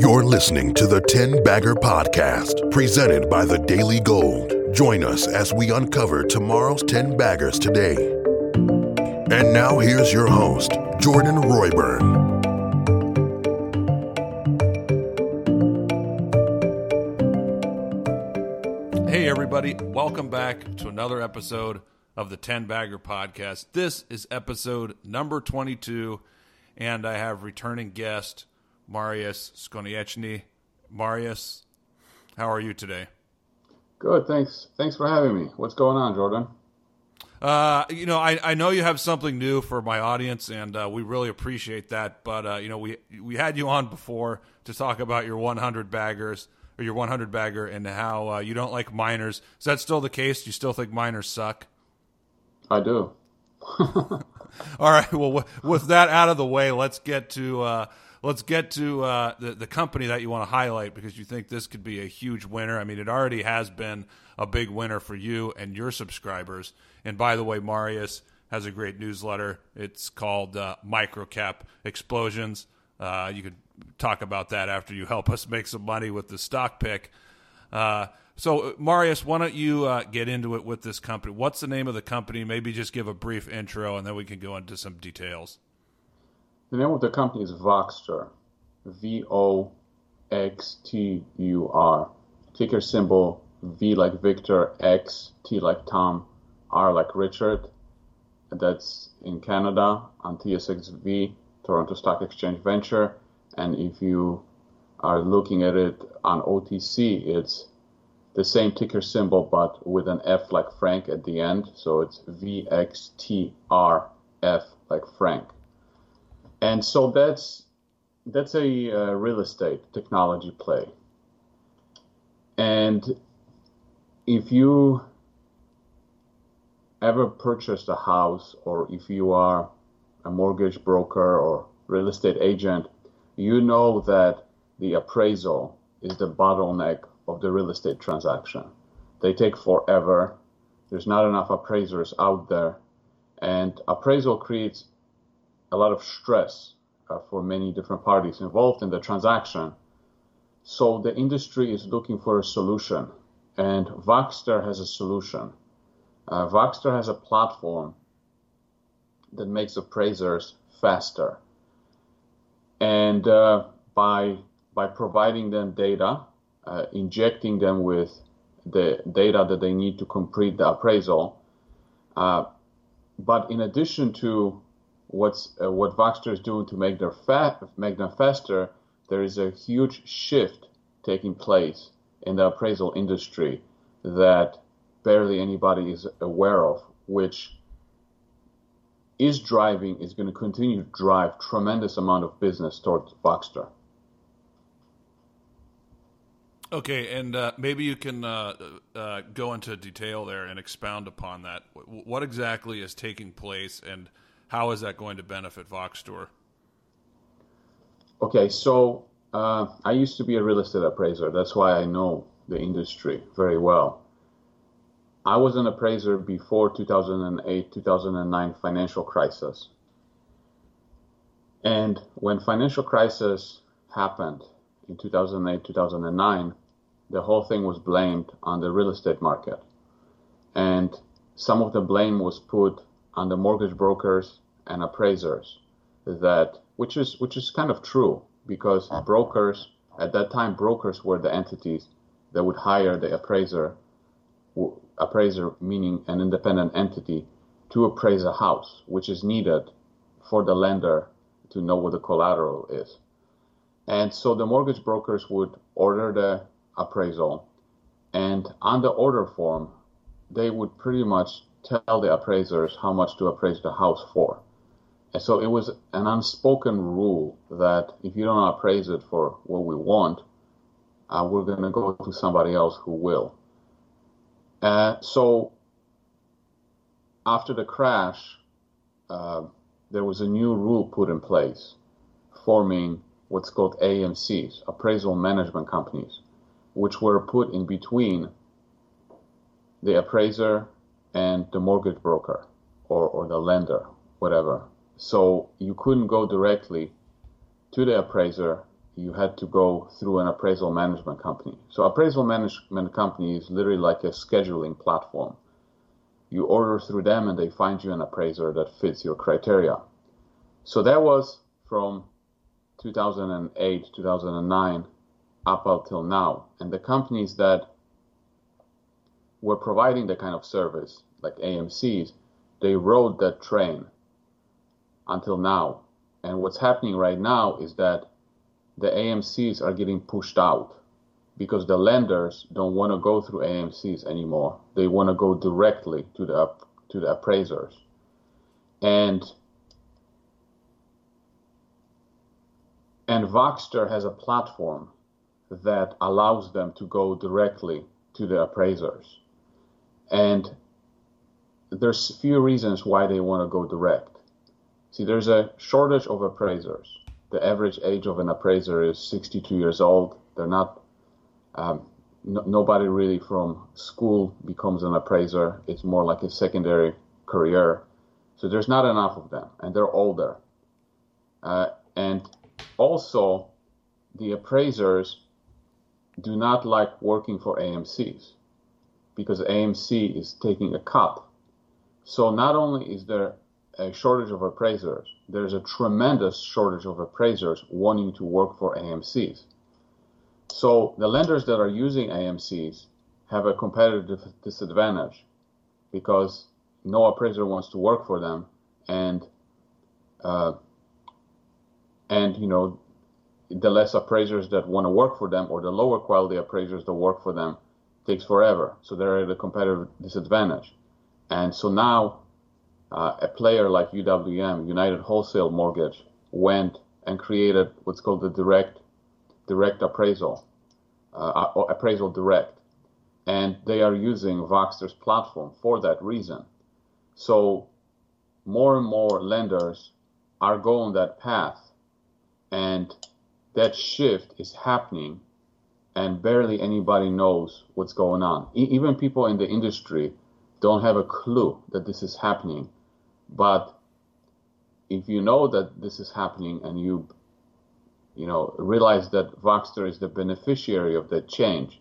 You're listening to the 10 Bagger Podcast, presented by the Daily Gold. Join us as we uncover tomorrow's 10 baggers today. And now here's your host, Jordan Roy-Byrne. Hey, everybody, welcome back to another episode of the 10 Bagger Podcast. This is episode number 22, and I have returning guest Mariusz Skonieczny. Mariusz, how are you today? Good, thanks. Thanks for having me. What's going on, Jordan? Uh, you know, I, I know you have something new for my audience, and uh, we really appreciate that. But uh, you know, we we had you on before to talk about your 100 baggers or your 100 bagger and how uh, you don't like miners. Is that still the case? Do you still think miners suck? I do. All right. Well, w- with that out of the way, let's get to uh, let's get to uh, the the company that you want to highlight because you think this could be a huge winner. I mean, it already has been a big winner for you and your subscribers. And by the way, Mariusz has a great newsletter. It's called uh, Microcap Explosions. Uh, you could talk about that after you help us make some money with the stock pick. Uh, so, Mariusz, why don't you uh, get into it with this company? What's the name of the company? Maybe just give a brief intro, and then we can go into some details. The name of the company is Voxtur. V O X T U R. Ticker symbol V like Victor, X, T like Tom, R like Richard. That's in Canada on TSXV, Toronto Stock Exchange Venture. And if you are looking at it on OTC, it's the same ticker symbol but with an F like Frank at the end. So it's VXTRF like Frank. And so that's that's a uh, real estate technology play. And if you ever purchased a house or if you are a mortgage broker or real estate agent, you know that the appraisal is the bottleneck of the real estate transaction. They take forever. There's not enough appraisers out there. And appraisal creates a lot of stress uh, for many different parties involved in the transaction. So the industry is looking for a solution, and Voxtur has a solution. Uh, Voxtur has a platform that makes appraisers faster, and uh, by by providing them data, uh, injecting them with the data that they need to complete the appraisal. Uh, but in addition to what's uh, what Voxtur is doing to make their fa- make them faster, there is a huge shift taking place in the appraisal industry that barely anybody is aware of, which is driving is going to continue to drive tremendous amount of business towards Voxtur. Okay, and uh, maybe you can uh, uh, go into detail there and expound upon that. What exactly is taking place, and how is that going to benefit Voxtur? Okay, so uh, I used to be a real estate appraiser. That's why I know the industry very well. I was an appraiser before 2008, 2009 financial crisis. And when financial crisis happened in 2008, 2009, the whole thing was blamed on the real estate market. And some of the blame was put on the mortgage brokers and appraisers that which is which is kind of true because uh-huh. brokers at that time brokers were the entities that would hire the appraiser appraiser meaning an independent entity to appraise a house which is needed for the lender to know what the collateral is. And so the mortgage brokers would order the appraisal and on the order form they would pretty much tell the appraisers how much to appraise the house for and so it was an unspoken rule that if you don't appraise it for what we want, uh, we're going to go to somebody else who will. Uh, so after the crash, uh, there was a new rule put in place, forming what's called AMCs, appraisal management companies, which were put in between the appraiser and the mortgage broker or, or the lender, whatever. So you couldn't go directly to the appraiser. you had to go through an appraisal management company. So appraisal management company is literally like a scheduling platform. You order through them and they find you an appraiser that fits your criteria. So that was from 2008, 2009 up until now. And the companies that were providing the kind of service, like AMCs, they rode that train until now. And what's happening right now is that the AMCs are getting pushed out because the lenders don't want to go through AMCs anymore. They want to go directly to the to the appraisers. And and Voxtur has a platform that allows them to go directly to the appraisers. And there's few reasons why they want to go direct. See, there's a shortage of appraisers the average age of an appraiser is 62 years old. They're not, um, no, nobody really from school becomes an appraiser. It's more like a secondary career. So there's not enough of them, and they're older. Uh, and also, the appraisers do not like working for AMCs because AMC is taking a cut. So not only is there a shortage of appraisers, there's a tremendous shortage of appraisers wanting to work for AMCs. So the lenders that are using AMCs have a competitive disadvantage because no appraiser wants to work for them, and uh, and you know the less appraisers that want to work for them or the lower quality appraisers that work for them takes forever. So they're at a competitive disadvantage, and so now uh, a player like UWM, United Wholesale Mortgage, went and created what's called the direct direct appraisal, uh, appraisal direct, and they are using Voxtur's platform for that reason. So more and more lenders are going that path, and that shift is happening, and barely anybody knows what's going on. E- even people in the industry don't have a clue that this is happening but if you know that this is happening and you you know realize that Voxtur is the beneficiary of that change,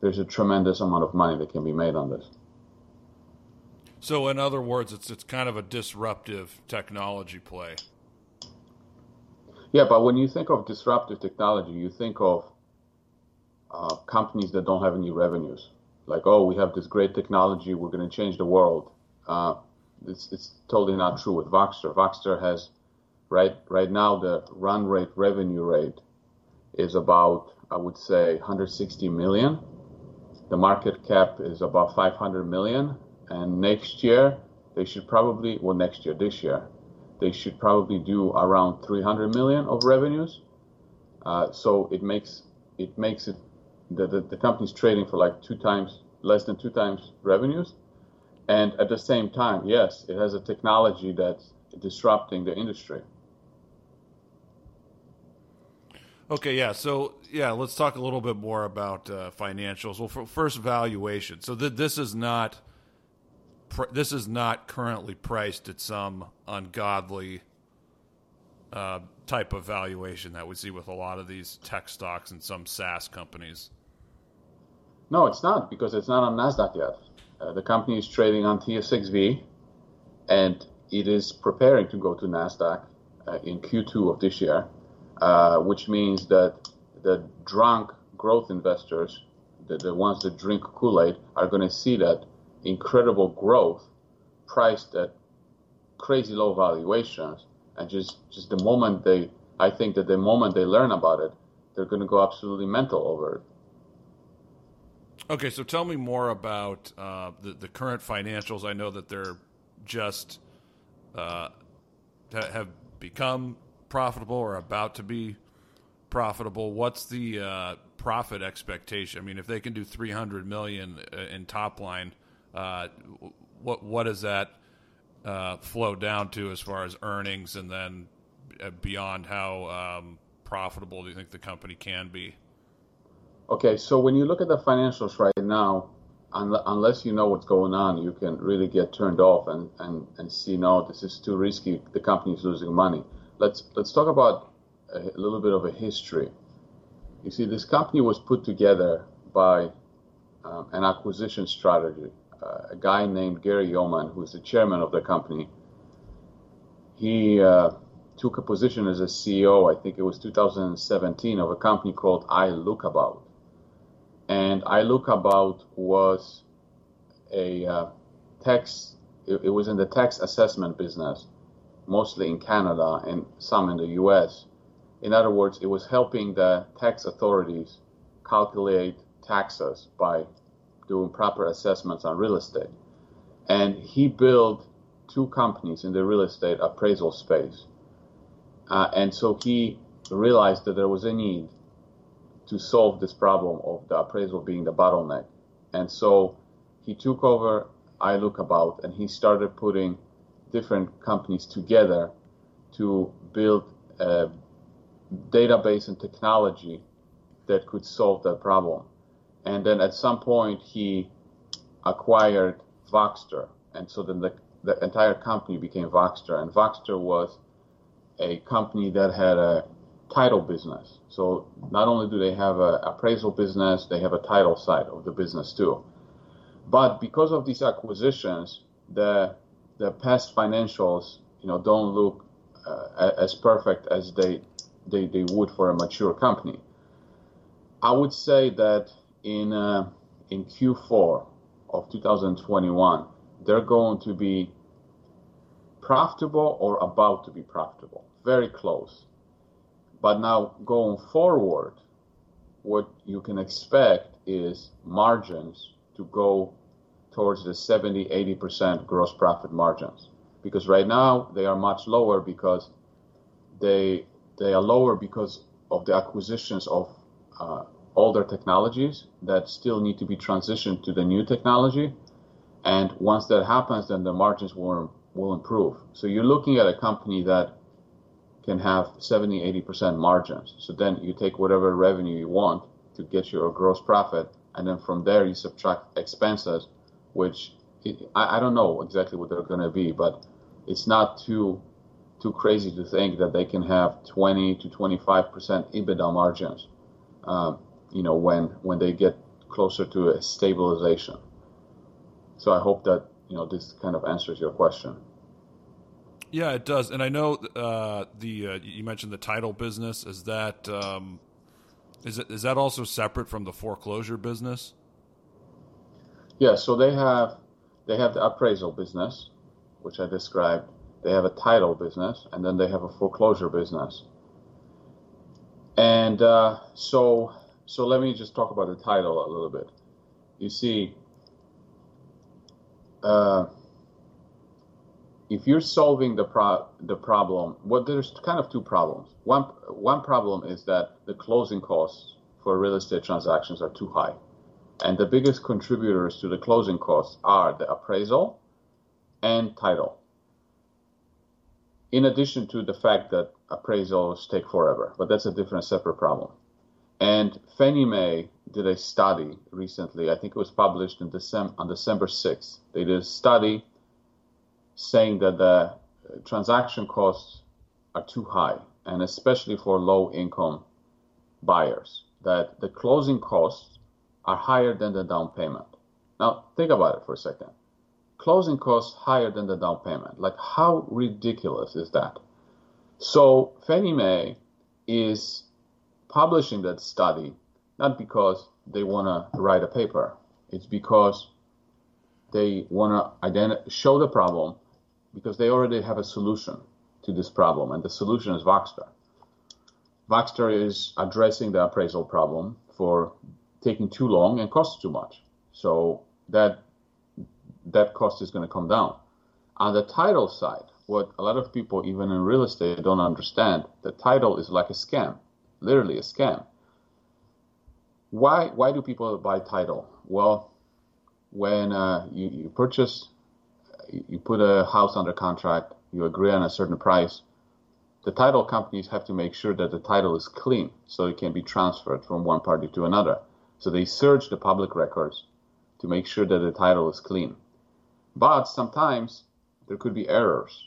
there's a tremendous amount of money that can be made on this. So, in other words, it's it's kind of a disruptive technology play. Yeah, but when you think of disruptive technology, you think of uh, companies that don't have any revenues. Like, oh, we have this great technology, we're going to change the world. Uh, it's, it's totally not true with Voxtur. Voxtur has right right now the run rate revenue rate is about I would say 160 million. The market cap is about 500 million, and next year they should probably well next year this year they should probably do around 300 million of revenues. Uh, so it makes it makes it the, the the company's trading for like two times less than two times revenues and at the same time, yes, it has a technology that's disrupting the industry. Okay, yeah. So, yeah, let's talk a little bit more about uh, financials. Well, first, valuation. So, th- this is not pr- this is not currently priced at some ungodly uh, type of valuation that we see with a lot of these tech stocks and some SaaS companies. No, it's not because it's not on Nasdaq yet. Uh, the company is trading on TSXV, and it is preparing to go to Nasdaq uh, in Q2 of this year, uh, which means that the drunk growth investors, the, the ones that drink Kool-Aid, are going to see that incredible growth priced at crazy low valuations, and just just the moment they, I think that the moment they learn about it, they're going to go absolutely mental over it. Okay, so tell me more about uh, the the current financials. I know that they're just uh, have become profitable or about to be profitable. What's the uh, profit expectation? I mean, if they can do three hundred million uh, in top line, uh, what what does that uh, flow down to as far as earnings, and then beyond how um, profitable do you think the company can be? Okay, so when you look at the financials right now, un- unless you know what's going on, you can really get turned off and, and, and see, no, this is too risky. The company is losing money. Let's let's talk about a, little bit of a history. You see, this company was put together by um, an acquisition strategy. Uh, a guy named Gary Yeoman, who's the chairman of the company, he uh, took a position as a CEO, I think it was 2017, of a company called iLookAbout. And iLookAbout was a uh, tax, it, it was in the tax assessment business, mostly in Canada and some in the US. In other words, it was helping the tax authorities calculate taxes by doing proper assessments on real estate. And he built two companies in the real estate appraisal space. Uh, and so he realized that there was a need to solve this problem of the appraisal being the bottleneck. And so he took over iLookAbout and he started putting different companies together to build a database and technology that could solve that problem. And then at some point he acquired Voxtur. and so then the, the entire company became Voxtur. and Voxtur was a company that had a title business. So not only do they have an appraisal business, they have a title side of the business too. But because of these acquisitions, the the past financials, you know, don't look uh, as perfect as they, they they would for a mature company. I would say that in uh, in Q4 of 2021, they're going to be profitable or about to be profitable, very close. But now going forward, what you can expect is margins to go towards the 70, 80% gross profit margins. Because right now they are much lower because they they are lower because of the acquisitions of uh, older technologies that still need to be transitioned to the new technology. And once that happens, then the margins will, will improve. So you're looking at a company that can have 70, 80% margins. So then you take whatever revenue you want to get your gross profit, and then from there you subtract expenses, which I, I don't know exactly what they're going to be, but it's not too too crazy to think that they can have 20 to 25% EBITDA margins. Um, you know, when when they get closer to a stabilization. So I hope that you know this kind of answers your question. Yeah, it does. And I know uh, the uh, you mentioned the title business. Is that um, is it is that also separate from the foreclosure business? Yeah. So they have they have the appraisal business, which I described. They have a title business, and then they have a foreclosure business. And uh, so so let me just talk about the title a little bit. You see, uh, if you're solving the pro- the problem, well, there's kind of two problems. One one problem is that the closing costs for real estate transactions are too high, and the biggest contributors to the closing costs are the appraisal and title. In addition to the fact that appraisals take forever, but that's a different separate problem. And Fannie Mae did a study recently. I think it was published in December, on December 6th. They did a study saying that the uh, transaction costs are too high, and especially for low income buyers, that the closing costs are higher than the down payment. Now, think about it for a second. Closing costs higher than the down payment. Like, how ridiculous is that? So, Fannie Mae is publishing that study not because they want to write a paper. It's because they want to show the problem because they already have a solution to this problem, and the solution is Voxtur. Voxtur is addressing the appraisal problem for taking too long and costs too much. So that that cost is going to come down. On the title side, what a lot of people, even in real estate, don't understand, the title is like a scam literally a scam. Why why do people buy title? Well, when uh, you, you purchase, you put a house under contract, you agree on a certain price. The title companies have to make sure that the title is clean, so it can be transferred from one party to another. So they search the public records to make sure that the title is clean. But sometimes there could be errors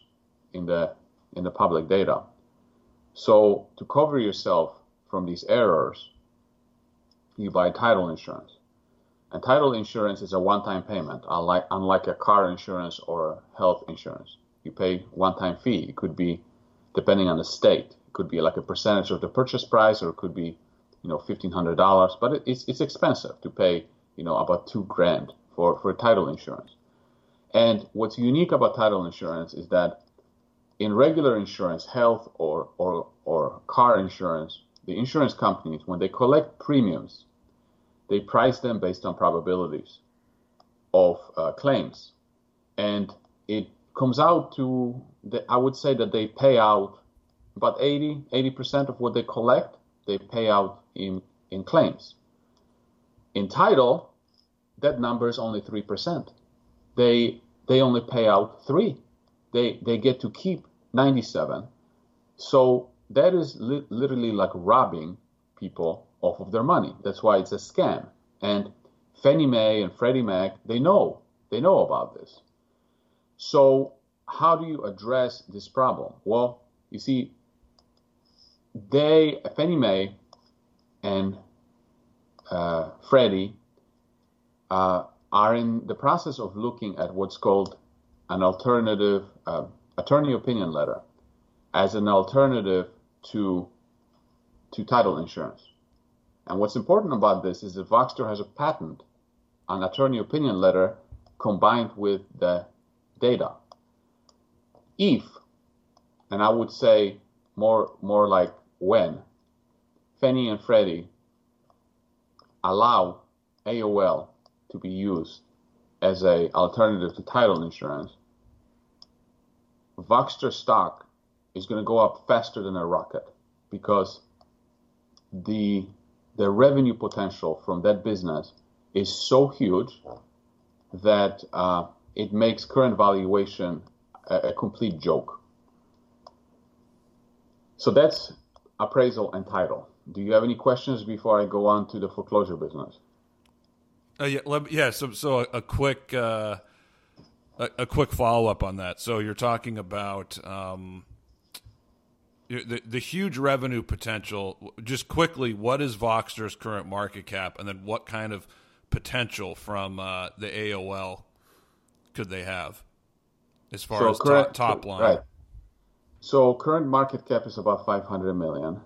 in the in the public data. So to cover yourself from these errors, you buy title insurance. And title insurance is a one-time payment, unlike unlike a car insurance or health insurance. You pay one-time fee. It could be depending on the state. It could be like a percentage of the purchase price, or it could be, you know, fifteen hundred dollars. But it's it's expensive to pay, you know, about two grand for for title insurance. And what's unique about title insurance is that in regular insurance, health or or or car insurance, the insurance companies when they collect premiums they price them based on probabilities of uh, claims, and it comes out to the, I would say that they pay out about 80 percent of what they collect. They pay out in in claims. In title, that number is only three percent. They they only pay out three. They they get to keep 97. So that is li- literally like robbing people off of their money. That's why it's a scam. And Fannie Mae and Freddie Mac, they know, they know about this. So how do you address this problem? Well, you see, they, Fannie Mae and uh, Freddie uh, are in the process of looking at what's called an alternative uh, attorney opinion letter as an alternative to to title insurance. And what's important about this is that Voxtur has a patent on attorney opinion letter combined with the data. If, and I would say more more like when, Fannie and Freddie allow AOL to be used as a alternative to title insurance, Voxtur stock is going to go up faster than a rocket because the the revenue potential from that business is so huge that uh, it makes current valuation a, a, complete joke. So that's appraisal and title. Do you have any questions before I go on to the foreclosure business? Uh, yeah, let, yeah. So, so a, a quick, uh, a, a, quick follow up on that. So you're talking about um, the, the huge revenue potential. Just quickly, what is Voxtur's current market cap, and then what kind of potential from uh, the AOL could they have as far so as current, top, top line? Right. So current market cap is about 500 million,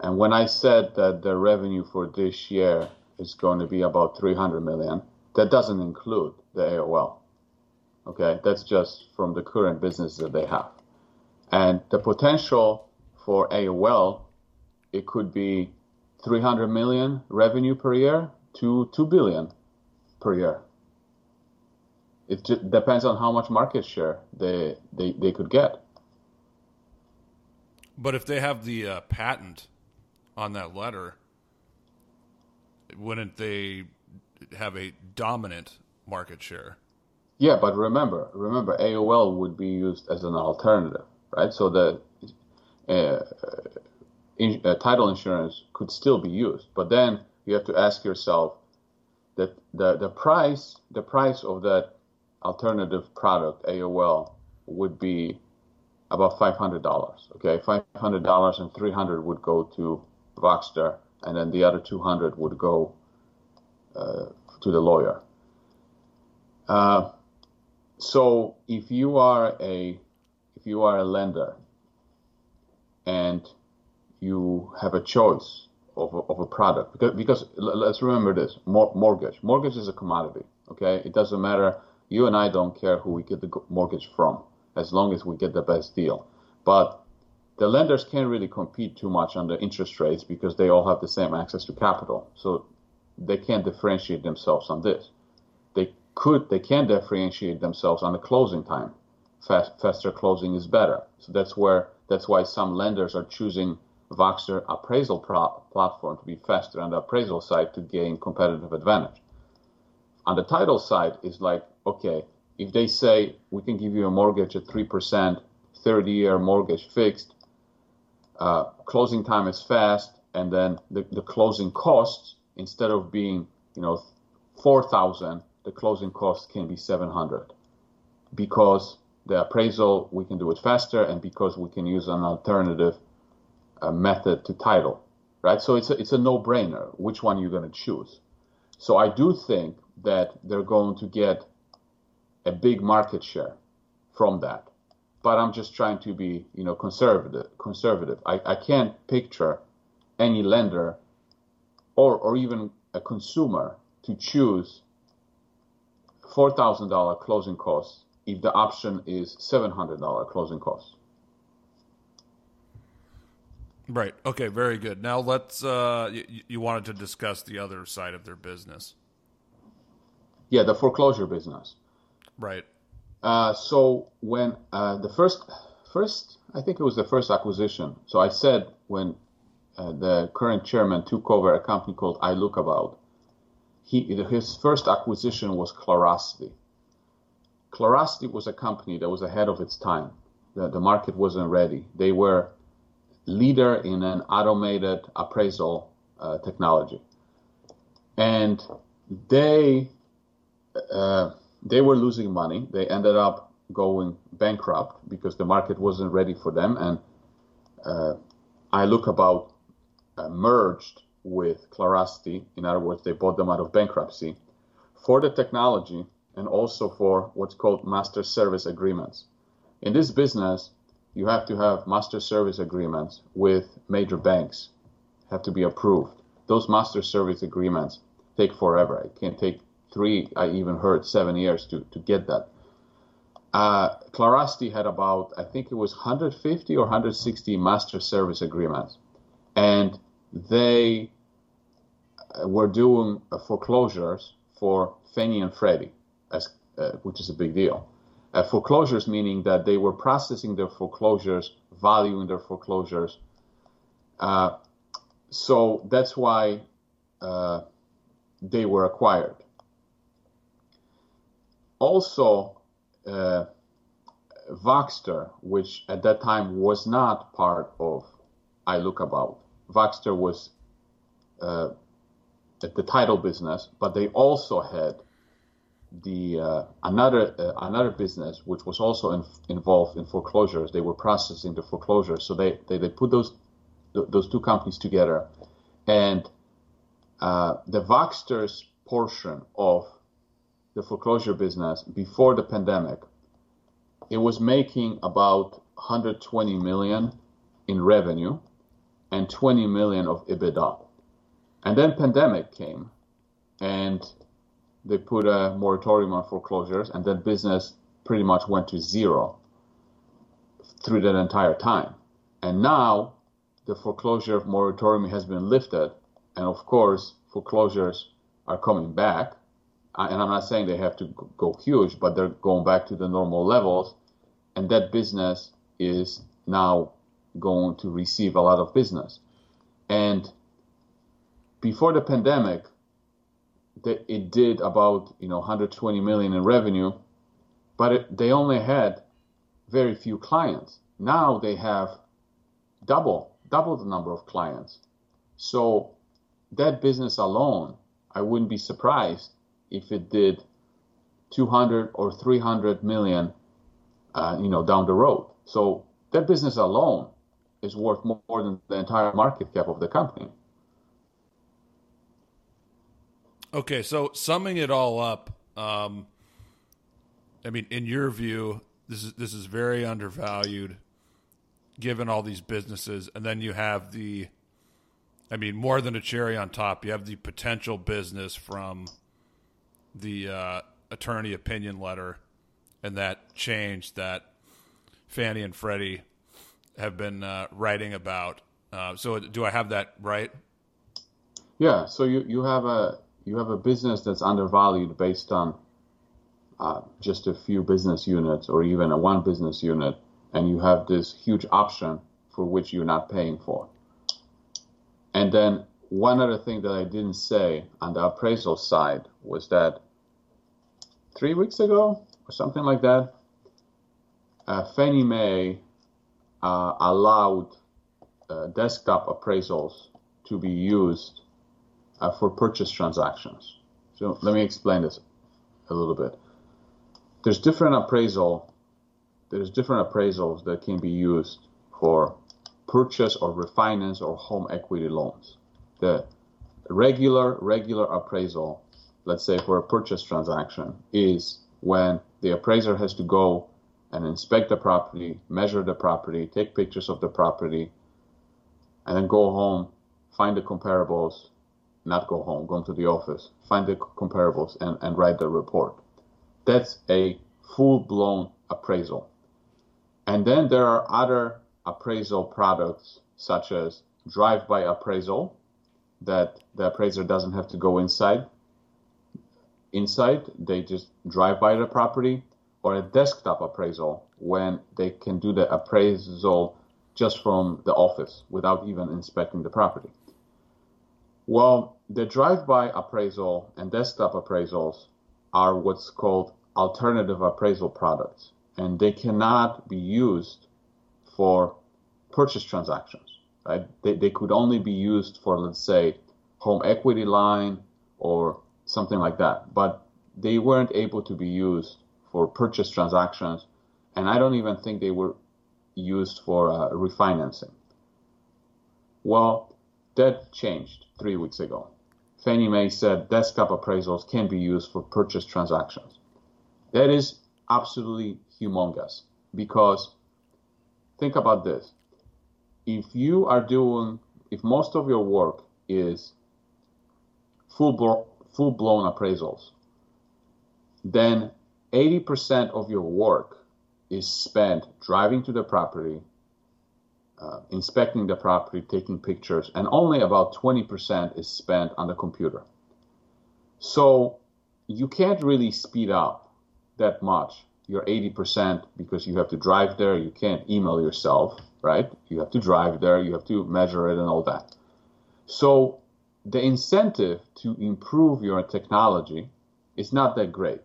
and when I said that the revenue for this year is going to be about 300 million, that doesn't include the AOL. Okay, that's just from the current business that they have. And the potential for AOL, it could be 300 million revenue per year to 2 billion per year. It just depends on how much market share they, they, they could get. But if they have the uh, patent on that letter, wouldn't they have a dominant market share? Yeah, but remember, remember, AOL would be used as an alternative, right? So the uh, in, uh, title insurance could still be used. But then you have to ask yourself that the, the price the price of that alternative product AOL would be about five hundred dollars. Okay, five hundred dollars and three hundred would go to Voxtur, and then the other two hundred would go uh, to the lawyer. Uh, so if you are a if you are a lender and you have a choice of a, of a product. Because, because let's remember this mortgage. Mortgage is a commodity okay? It doesn't matter. You and i don't care who we get the mortgage from as long as we get the best deal. But the lenders can't really compete too much on the interest rates because they all have the same access to capital. So they can't differentiate themselves on this. They could they can differentiate themselves on the closing time. Fast, faster closing is better. So that's where that's why some lenders are choosing Voxtur appraisal pro- platform to be faster on the appraisal side to gain competitive advantage. On the title side, is like, okay, if they say we can give you a mortgage at 3%, 30 year mortgage fixed, uh, closing time is fast, and then the, the closing costs, instead of being, you know, 4,000, the closing cost can be 700 because the appraisal, we can do it faster, and because we can use an alternative uh, method to title, right? So it's a, it's a no-brainer which one you're going to choose. So I do think that they're going to get a big market share from that. But I'm just trying to be, you know, conservative. Conservative. I, I can't picture any lender or or even a consumer to choose four thousand dollar closing costs if the option is seven hundred dollar closing costs. Right. Okay. Very good. Now let's. Uh, you, you wanted to discuss the other side of their business. Yeah, the foreclosure business. Right. Uh, so when uh, the first, first, I think it was the first acquisition. So I said when uh, the current chairman took over a company called iLookAbout, he his first acquisition was Clarosity. Clarosity was a company that was ahead of its time. The, the market wasn't ready. They were leader in an automated appraisal uh, technology, and they uh, they were losing money. They ended up going bankrupt because the market wasn't ready for them. And uh, iLookAbout uh, merged with Clarosity. In other words, they bought them out of bankruptcy for the technology and also for what's called master service agreements. In this business, you have to have master service agreements with major banks, have to be approved. Those master service agreements take forever. It can take three, I even heard seven years to, to get that. Uh, Clarosity had about, I think it was 150 or 160 master service agreements. And they uh, were doing uh, foreclosures for Fannie and Freddie, as, uh, which is a big deal. Uh, foreclosures meaning that they were processing their foreclosures, valuing their foreclosures. Uh, so that's why uh, they were acquired also uh, Voxtur, which at that time was not part of iLookAbout. Voxtur was uh, the title business, but they also had the uh, another uh, another business which was also in, involved in foreclosures. They were processing the foreclosures, so they they, they put those th- those two companies together, and uh, the Voxtur's portion of the foreclosure business before the pandemic, it was making about 120 million in revenue and 20 million of EBITDA. And then pandemic came and they put a moratorium on foreclosures and that business pretty much went to zero through that entire time. And now the foreclosure moratorium has been lifted and of course foreclosures are coming back uh, and I'm not saying they have to go huge, but they're going back to the normal levels, and that business is now going to receive a lot of business. And before the pandemic, it did about you know 120 million in revenue, but it, they only had very few clients. Now they have double double the number of clients. So that business alone, I wouldn't be surprised if it did 200 or 300 million, uh, you know, down the road. So that business alone is worth more than the entire market cap of the company. Okay, so summing it all up, um, I mean, in your view, this is this is very undervalued, given all these businesses, and then you have the, I mean, more than a cherry on top. You have the potential business from the uh, attorney opinion letter and that change that Fannie and Freddie have been uh, writing about. Uh, so, do I have that right? Yeah. So you, you have a you have a business that's undervalued based on uh, just a few business units or even a one business unit, and you have this huge option for which you're not paying for. And then one other thing that I didn't say on the appraisal side was that three weeks ago or something like that, uh, Fannie Mae uh, allowed uh, desktop appraisals to be used uh, for purchase transactions. So let me explain this a little bit. There's different appraisal. There's different appraisals that can be used for purchase or refinance or home equity loans. The regular regular appraisal, let's say for a purchase transaction, is when the appraiser has to go and inspect the property, measure the property, take pictures of the property, and then go home, find the comparables, not go home, go into the office, find the comparables, and, and write the report. That's a full blown appraisal. And then there are other appraisal products, such as drive by appraisal, that the appraiser doesn't have to go inside. Inside, they just drive by the property, or a desktop appraisal when they can do the appraisal just from the office without even inspecting the property. Well, the drive-by appraisal and desktop appraisals are what's called alternative appraisal products, and they cannot be used for purchase transactions. Right? They, they could only be used for, let's say, home equity line or something like that, but they weren't able to be used for purchase transactions, and I don't even think they were used for uh, refinancing. Well, that changed three weeks ago. Fannie Mae said desktop appraisals can be used for purchase transactions. That is absolutely humongous because think about this. If you are doing, if most of your work is full, full blown appraisals, then 80% of your work is spent driving to the property, uh, inspecting the property, taking pictures, and only about 20% is spent on the computer. So you can't really speed up that much You're 80% because you have to drive there. You can't email yourself, right? You have to drive there, you have to measure it and all that. So the incentive to improve your technology is not that great.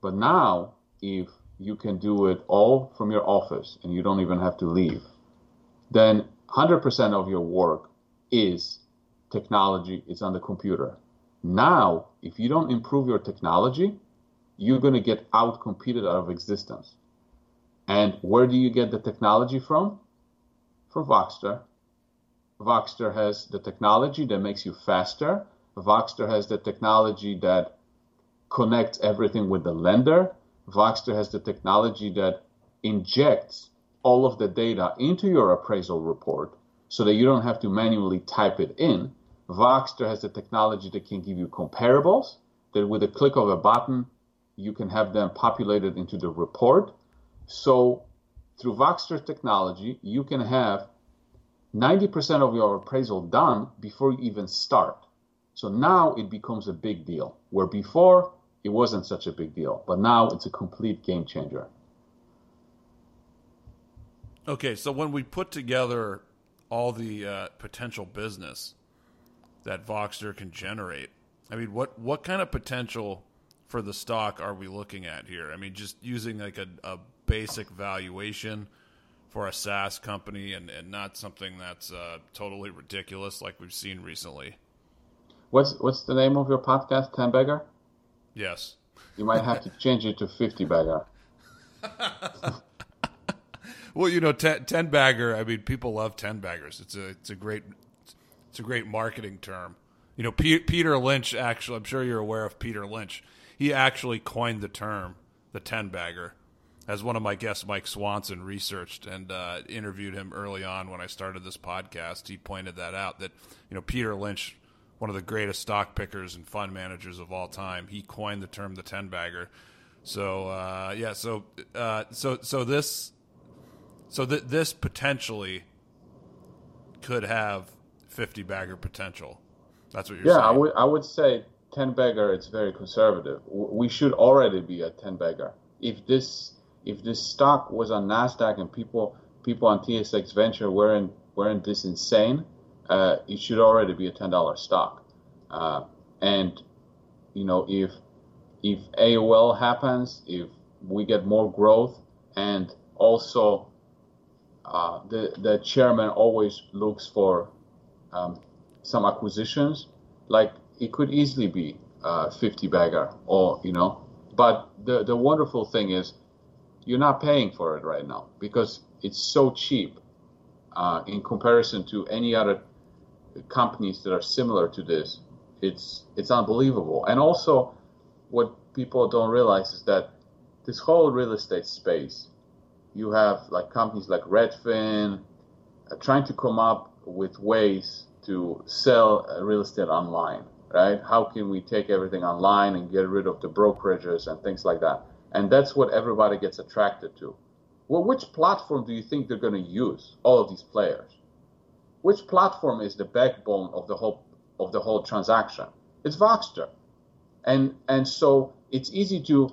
But now, if you can do it all from your office and you don't even have to leave, then 100% of your work is technology, it's on the computer. Now, if you don't improve your technology, you're going to get out competed out of existence. And where do you get the technology from? From Voxtur. Voxtur has the technology that makes you faster. Voxtur has the technology that connects everything with the lender. Voxtur has the technology that injects all of the data into your appraisal report so that you don't have to manually type it in. Voxtur has the technology that can give you comparables that with a click of a button, you can have them populated into the report. So through Voxtur technology, you can have 90% of your appraisal done before you even start. So now it becomes a big deal, where before it wasn't such a big deal. But now it's a complete game changer. Okay, so when we put together all the uh, potential business that Voxtur can generate, I mean, what what kind of potential for the stock are we looking at here? I mean, just using like a, a basic valuation for a SaaS company and, and not something that's uh, totally ridiculous like we've seen recently. What's what's the name of your podcast, Ten Bagger? Yes. You might have to change it to 50 bagger. well, you know, ten bagger. I mean, people love ten baggers. It's a it's a great it's a great marketing term. You know, P- Peter Lynch actually. I'm sure you're aware of Peter Lynch. He actually coined the term the ten bagger, as one of my guests, Mike Swanson, researched and uh, interviewed him early on when I started this podcast. He pointed that out that you know Peter Lynch one of the greatest stock pickers and fund managers of all time. He coined the term the ten bagger. So uh, yeah, so uh, so so this so th- this potentially could have fifty bagger potential. That's what you're yeah, saying. Yeah, I would I would say ten bagger. It's very conservative. We should already be at ten bagger. If this if this stock was on Nasdaq and people people on TSX Venture weren't weren't this insane, uh, it should already be a ten dollar stock. Uh, and you know, if if AOL happens, if we get more growth, and also uh, the the chairman always looks for um, some acquisitions, like it could easily be uh, 50 bagger or you know. But the the wonderful thing is, you're not paying for it right now because it's so cheap uh, in comparison to any other companies that are similar to this. It's it's unbelievable. And also, what people don't realize is that this whole real estate space, you have like companies like Redfin uh, trying to come up with ways to sell uh, real estate online, right? How can we take everything online and get rid of the brokerages and things like that? And that's what everybody gets attracted to. Well, which platform do you think they're going to use? All of these players. Which platform is the backbone of the whole of the whole transaction? It's Voxtur, and and so it's easy to,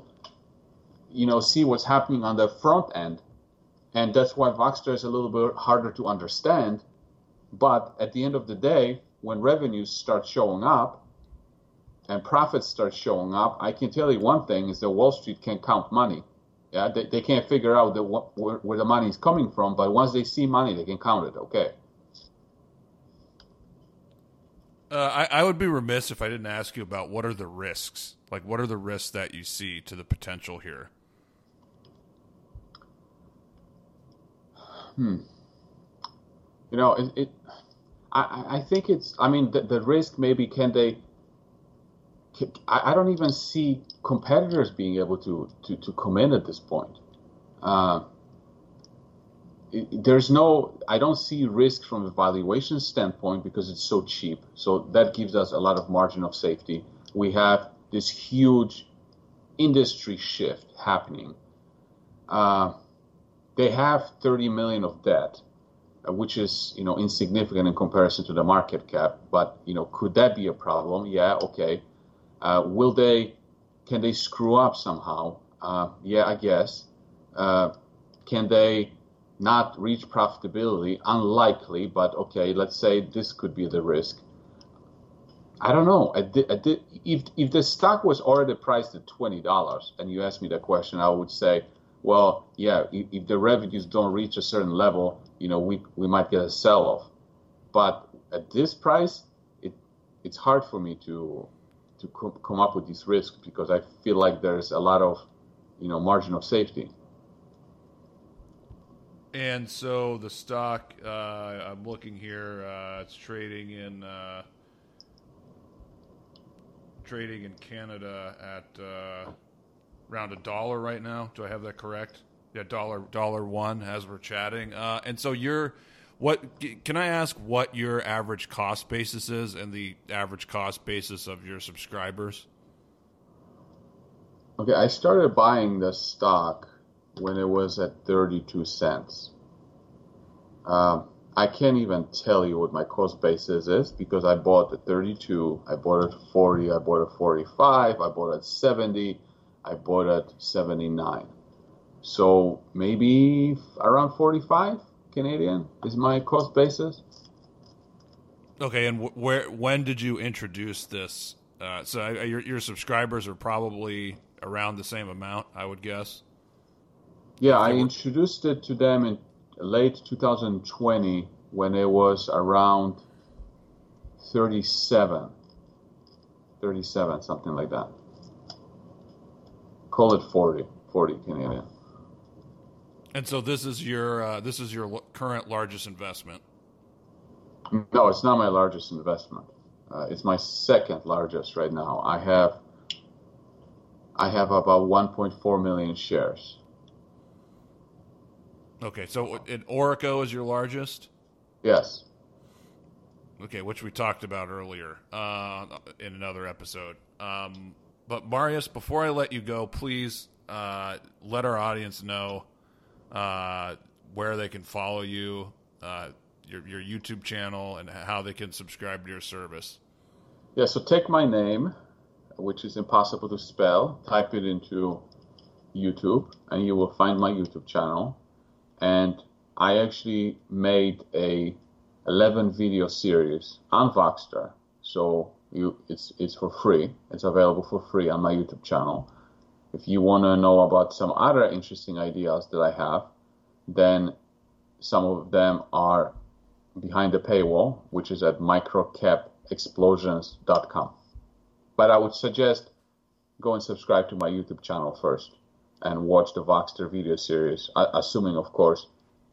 you know, see what's happening on the front end, and that's why Voxtur is a little bit harder to understand. But at the end of the day, when revenues start showing up, and profits start showing up, I can tell you one thing is that Wall Street can count money. Yeah, they, they can't figure out the, where, where the money is coming from, but once they see money, they can count it. Okay. Uh, I, I would be remiss if I didn't ask you about what are the risks? Like, what are the risks that you see to the potential here? Hmm. You know, it. it I, I think it's. I mean, the, the risk maybe can they. I, I don't even see competitors being able to to, to come in at this point. Uh, there's no i don't see risk from a valuation standpoint because it's so cheap so that gives us a lot of margin of safety we have this huge industry shift happening uh, they have 30 million of debt uh, which is you know insignificant in comparison to the market cap but you know could that be a problem? Yeah okay. Uh, will they can they screw up somehow? Uh, yeah i guess. Uh, can they not reach profitability, unlikely, but okay, let's say this could be the risk. I don't know. If, if the stock was already priced at $20 and you asked me that question, I would say, well, yeah, if, the revenues don't reach a certain level, you know, we, we might get a sell off. But at this price, it, it's hard for me to, to come up with this risk because I feel like there's a lot of, you know, margin of safety. And so the stock, uh, I'm looking here, uh, it's trading in uh, trading in Canada at uh, around a dollar right now. Do I have that correct? Yeah, dollar dollar one as we're chatting. Uh, and so you're what? Can I ask what your average cost basis is and the average cost basis of your subscribers? Okay, I started buying the stock when it was at 32 cents. Um, I can't even tell you what my cost basis is because I bought at 32, I bought at 40, I bought at 45, I bought at 70, I bought at 79. So maybe around 45 Canadian is my cost basis. Okay, and where when did you introduce this? Uh, so uh, your your subscribers are probably around the same amount, I would guess. Yeah, I introduced it to them in late 2020 when it was around 37, 37, something like that. Call it 40, 40 Canadian. And so this is your uh, this is your current largest investment. No, it's not my largest investment. Uh, it's my second largest right now. I have I have about 1.4 million shares. Okay, so in Oroco is your largest. Yes. Okay, which we talked about earlier uh, in another episode. Um, but Mariusz, before I let you go, please uh, let our audience know uh, where they can follow you, uh, your, your YouTube channel, and how they can subscribe to your service. Yeah, so take my name, which is impossible to spell, type it into YouTube, and you will find my YouTube channel and I actually made a 11 video series on Voxtur. So you, it's it's for free. It's available for free on my YouTube channel. If you want to know about some other interesting ideas that I have, then some of them are behind the paywall, which is at microcapexplosions.com. But I would suggest go and subscribe to my YouTube channel first and watch the Voxtur video series, assuming, of course,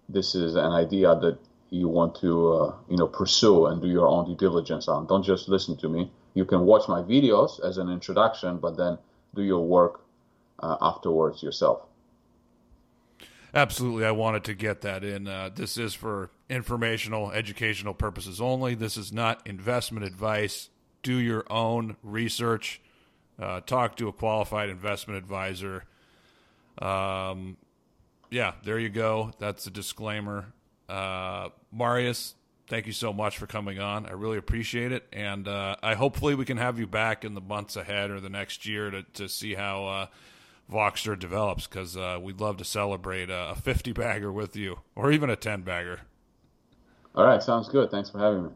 this is an idea that you want to uh, you know pursue and do your own due diligence on. Don't just listen to me. You can watch my videos as an introduction, but then do your work uh, afterwards yourself. Absolutely, I wanted to get that in. Uh, this is for informational, educational purposes only. This is not investment advice. Do your own research. Uh, talk to a qualified investment advisor. Um, yeah, there you go. That's a disclaimer. Uh, Mariusz, thank you so much for coming on. I really appreciate it, and uh, I hopefully we can have you back in the months ahead or the next year to to see how uh, Voxtur develops because uh, we'd love to celebrate a 50 bagger with you or even a 10 bagger. All right, sounds good. Thanks for having me.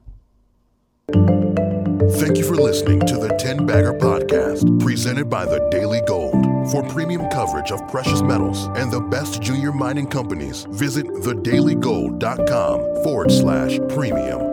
Thank you for listening to the 10 Bagger Podcast, presented by the Daily Gold. For premium coverage of precious metals and the best junior mining companies, visit thedailygold.com forward slash premium.